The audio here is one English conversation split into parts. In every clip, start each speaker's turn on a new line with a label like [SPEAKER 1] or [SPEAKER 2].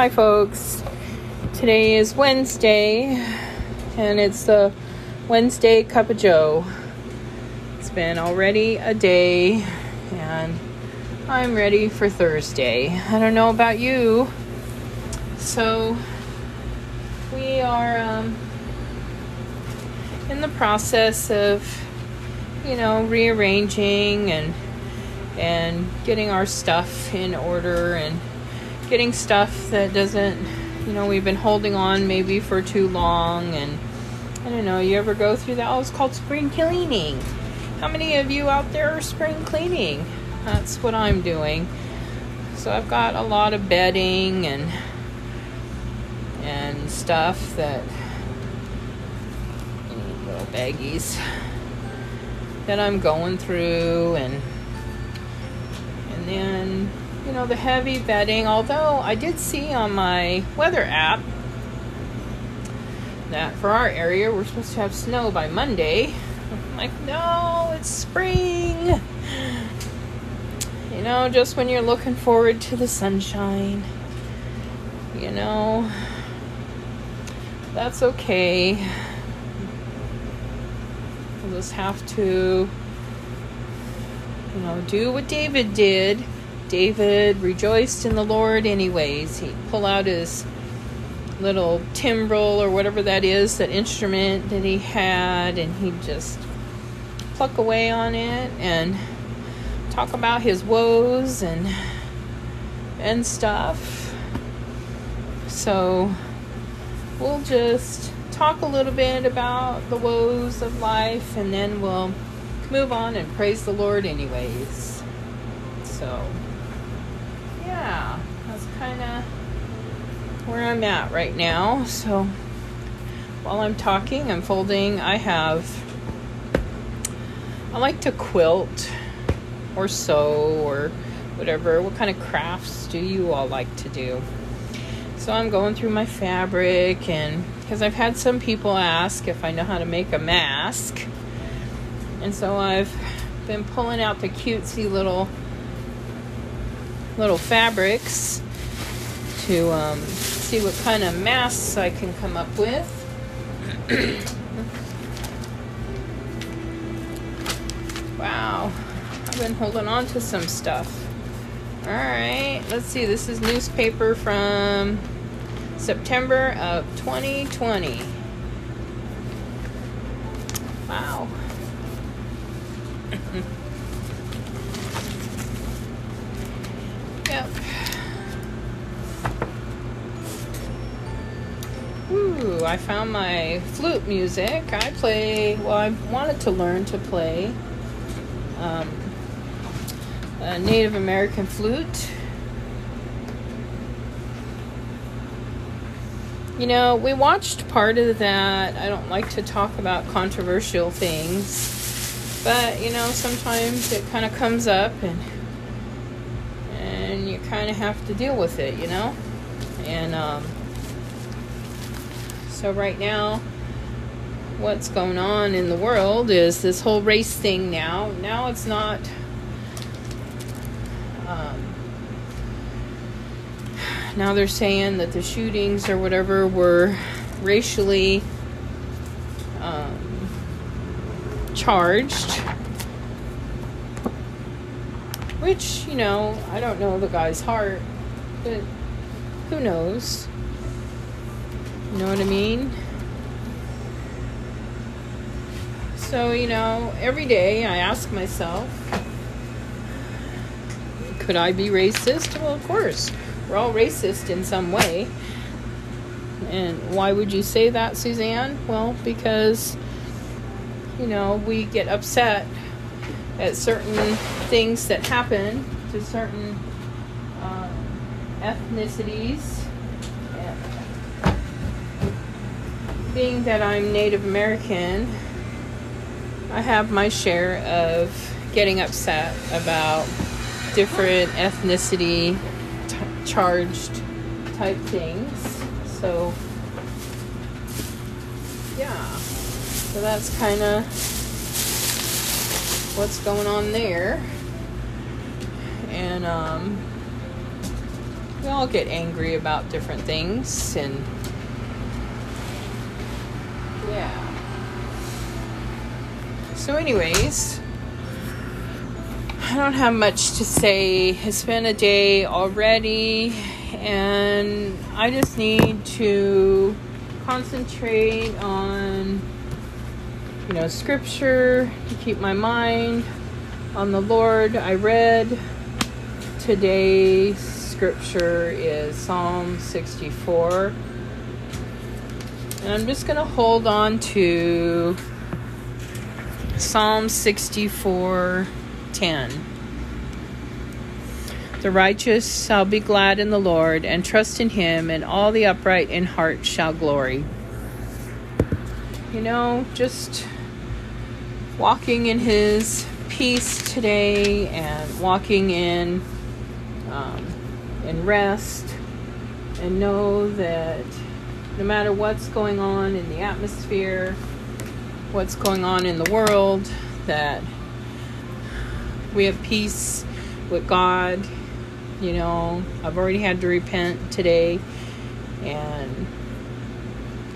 [SPEAKER 1] Hi, folks. Today is Wednesday, and it's the Wednesday Cup of Joe. It's been already a day, and I'm ready for Thursday. I don't know about you. So, we are um, in the process of, you know, rearranging and and getting our stuff in order and getting stuff that doesn't, you know, we've been holding on maybe for too long. And I don't know, you ever go through that? Oh, it's called spring cleaning. How many of you out there are spring cleaning? That's what I'm doing. So I've got a lot of bedding and and stuff that little baggies that I'm going through and and then you know, the heavy bedding. Although I did see on my weather app that for our area we're supposed to have snow by Monday. I'm like, no, it's spring. You know, just when you're looking forward to the sunshine. You know, that's okay. We'll just have to, you know, do what David did David rejoiced in the Lord anyways. He'd pull out his little timbrel or whatever that is, that instrument that he had, and he'd just pluck away on it and talk about his woes and and stuff. So we'll just talk a little bit about the woes of life and then we'll move on and praise the Lord anyways. So yeah, that's kind of where I'm at right now. So while I'm talking, I'm folding. I have, I like to quilt or sew or whatever. What kind of crafts do you all like to do? So I'm going through my fabric and because I've had some people ask if I know how to make a mask. And so I've been pulling out the cutesy little little fabrics to um, see what kind of masks I can come up with. wow, I've been holding on to some stuff. Alright, let's see. This is newspaper from September of 2020. Wow. Ooh, I found my flute music. I play, well, I wanted to learn to play um, a Native American flute. You know, we watched part of that. I don't like to talk about controversial things, but you know, sometimes it kind of comes up and and you kind of have to deal with it, you know? And um, so, right now, what's going on in the world is this whole race thing now. Now it's not. Um, now they're saying that the shootings or whatever were racially um, charged which, you know, I don't know the guy's heart, but who knows? You know what I mean? So, you know, every day I ask myself, could I be racist? Well, of course. We're all racist in some way. And why would you say that, Suzanne? Well, because, you know, we get upset at certain things that happen to certain um, ethnicities. Being that I'm Native American, I have my share of getting upset about different ethnicity t- charged type things. So, yeah. So that's kind of what's going on there. And um, we all get angry about different things and yeah. So, anyways, I don't have much to say. It's been a day already, and I just need to concentrate on, you know, scripture to keep my mind on the Lord. I read today's scripture is Psalm 64. And I'm just going to hold on to Psalm 64 10. The righteous shall be glad in the Lord and trust in him, and all the upright in heart shall glory. You know, just walking in his peace today and walking in um, in rest and know that no matter what's going on in the atmosphere, what's going on in the world, that we have peace with God. You know, I've already had to repent today, and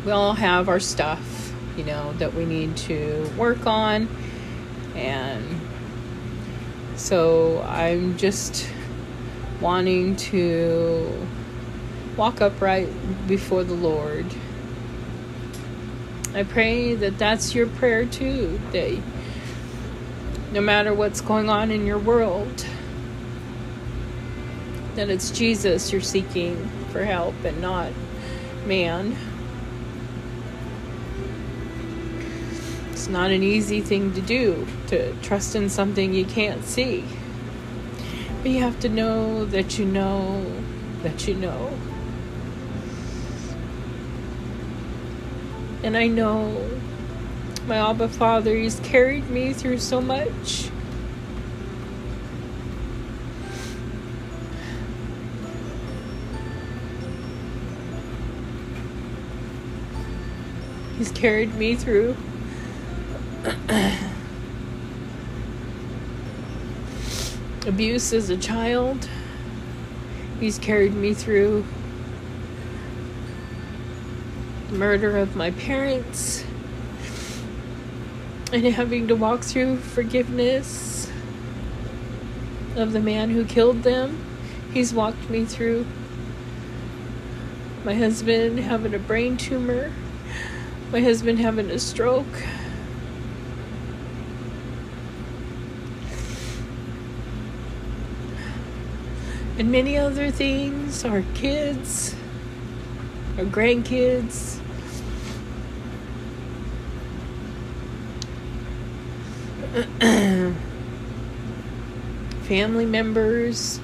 [SPEAKER 1] we all have our stuff, you know, that we need to work on. And so I'm just wanting to walk upright before the Lord. I pray that that's your prayer too, that no matter what's going on in your world, that it's Jesus you're seeking for help and not man. It's not an easy thing to do to trust in something you can't see. But you have to know that you know that you know. And I know my Abba Father, He's carried me through so much. He's carried me through abuse as a child. He's carried me through the murder of my parents and having to walk through forgiveness of the man who killed them. He's walked me through my husband having a brain tumor, my husband having a stroke. And many other things, our kids, our grandkids. family members.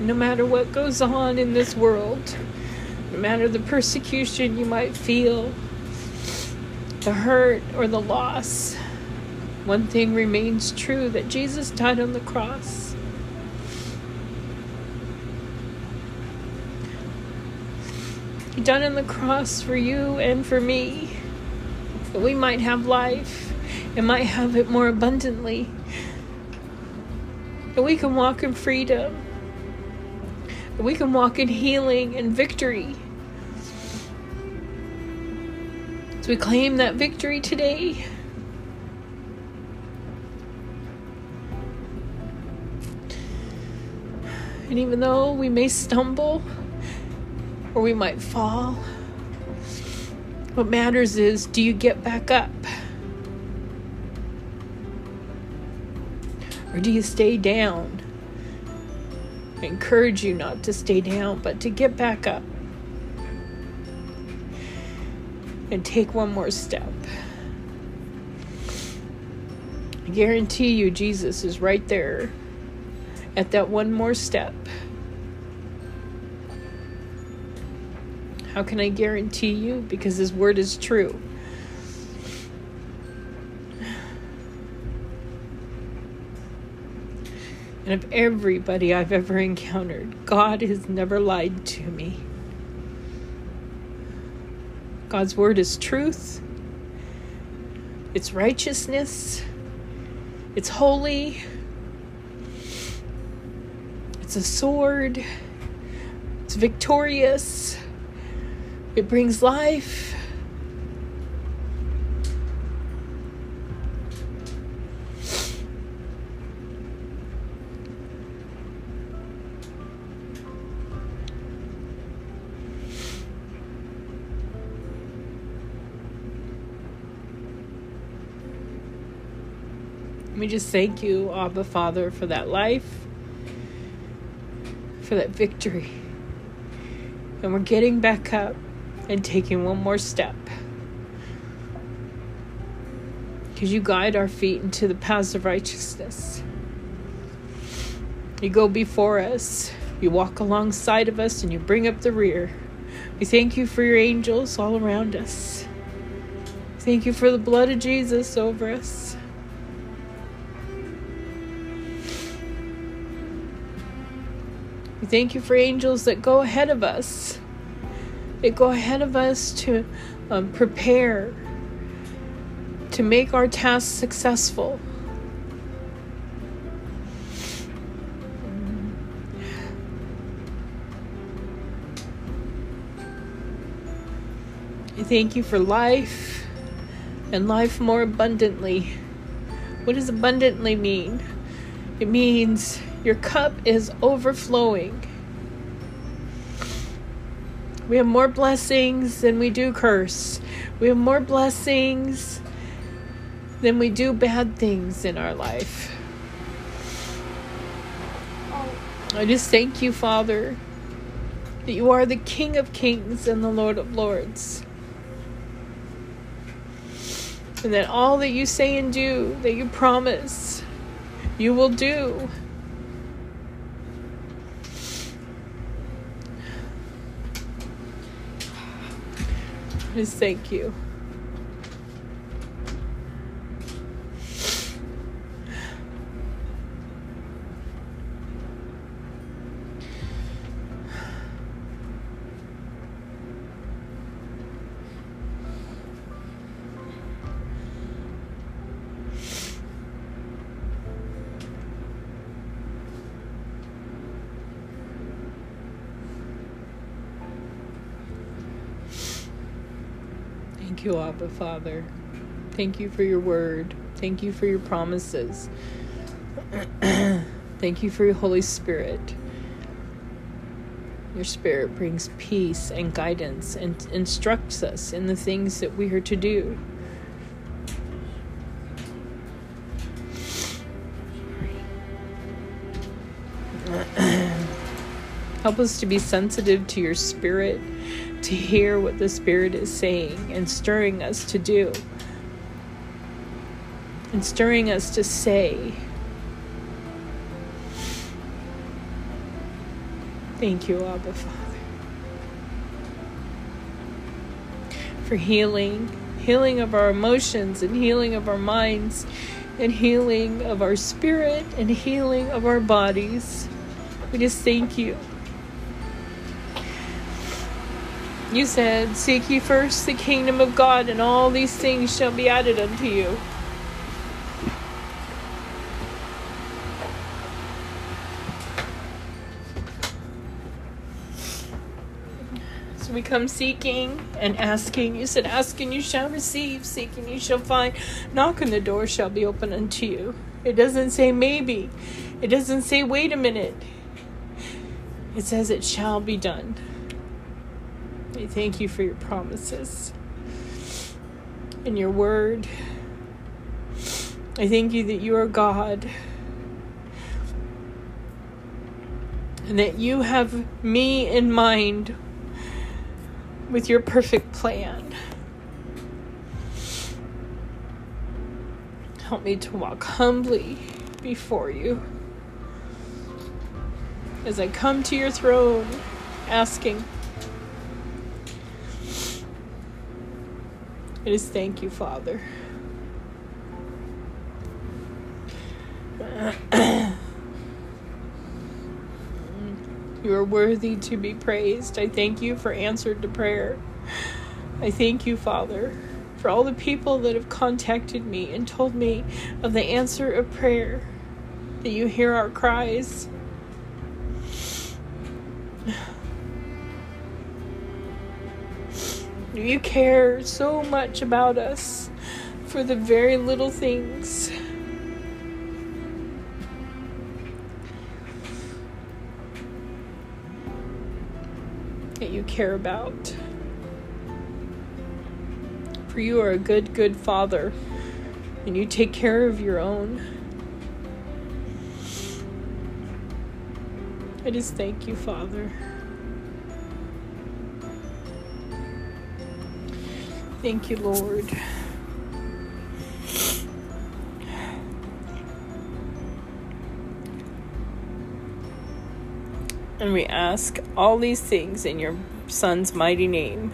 [SPEAKER 1] No matter what goes on in this world, no matter the persecution you might feel, the hurt or the loss, one thing remains true that Jesus died on the cross. He died on the cross for you and for me. That we might have life and might have it more abundantly. That we can walk in freedom. That we can walk in healing and victory. We claim that victory today. And even though we may stumble, or we might fall. What matters is do you get back up? Or do you stay down? I encourage you not to stay down, but to get back up and take one more step. I guarantee you, Jesus is right there at that one more step. How can I guarantee you? Because His word is true. And of everybody I've ever encountered, God has never lied to me. God's word is truth. It's righteousness. It's holy. It's a sword. It's victorious. It brings life. We just thank you, Abba Father, for that life, for that victory. And we're getting back up and taking one more step. Because you guide our feet into the paths of righteousness. You go before us, you walk alongside of us, and you bring up the rear. We thank you for your angels all around us. Thank you for the blood of Jesus over us. We thank you for angels that go ahead of us. They go ahead of us to um, prepare, to make our tasks successful. I thank you for life and life more abundantly. What does abundantly mean? It means your cup is overflowing. We have more blessings than we do curse. We have more blessings than we do bad things in our life. I just thank you, Father, that you are the King of Kings and the Lord of Lords. And that all that you say and do, that you promise, you will do. Just thank you. You, Abba Father. Thank you for your word. Thank you for your promises. Thank you for your Holy Spirit. Your Spirit brings peace and guidance and instructs us in the things that we are to do. Help us to be sensitive to your Spirit to hear what the Spirit is saying and stirring us to do, and stirring us to say. Thank you, Abba Father, for healing, healing of our emotions, and healing of our minds, and healing of our spirit, and healing of our bodies. We just thank you. You said, Seek ye first the kingdom of God, and all these things shall be added unto you. So we come seeking and asking. You said, Ask and you shall receive, seek and you shall find, knock and the door shall be open unto you. It doesn't say maybe, it doesn't say wait a minute. It says it shall be done. Thank you for your promises and your word. I thank you that you are God and that you have me in mind with your perfect plan. Help me to walk humbly before you as I come to your throne asking I just thank you, Father. you are worthy to be praised. I thank you for answered to prayer. I thank you, Father, for all the people that have contacted me and told me of the answer of prayer, that you hear our cries. You care so much about us for the very little things. That you care about. For you are a good, good father, and you take care of your own. I just thank you, Father. Thank you, Lord. And we ask all these things in your Son's mighty name.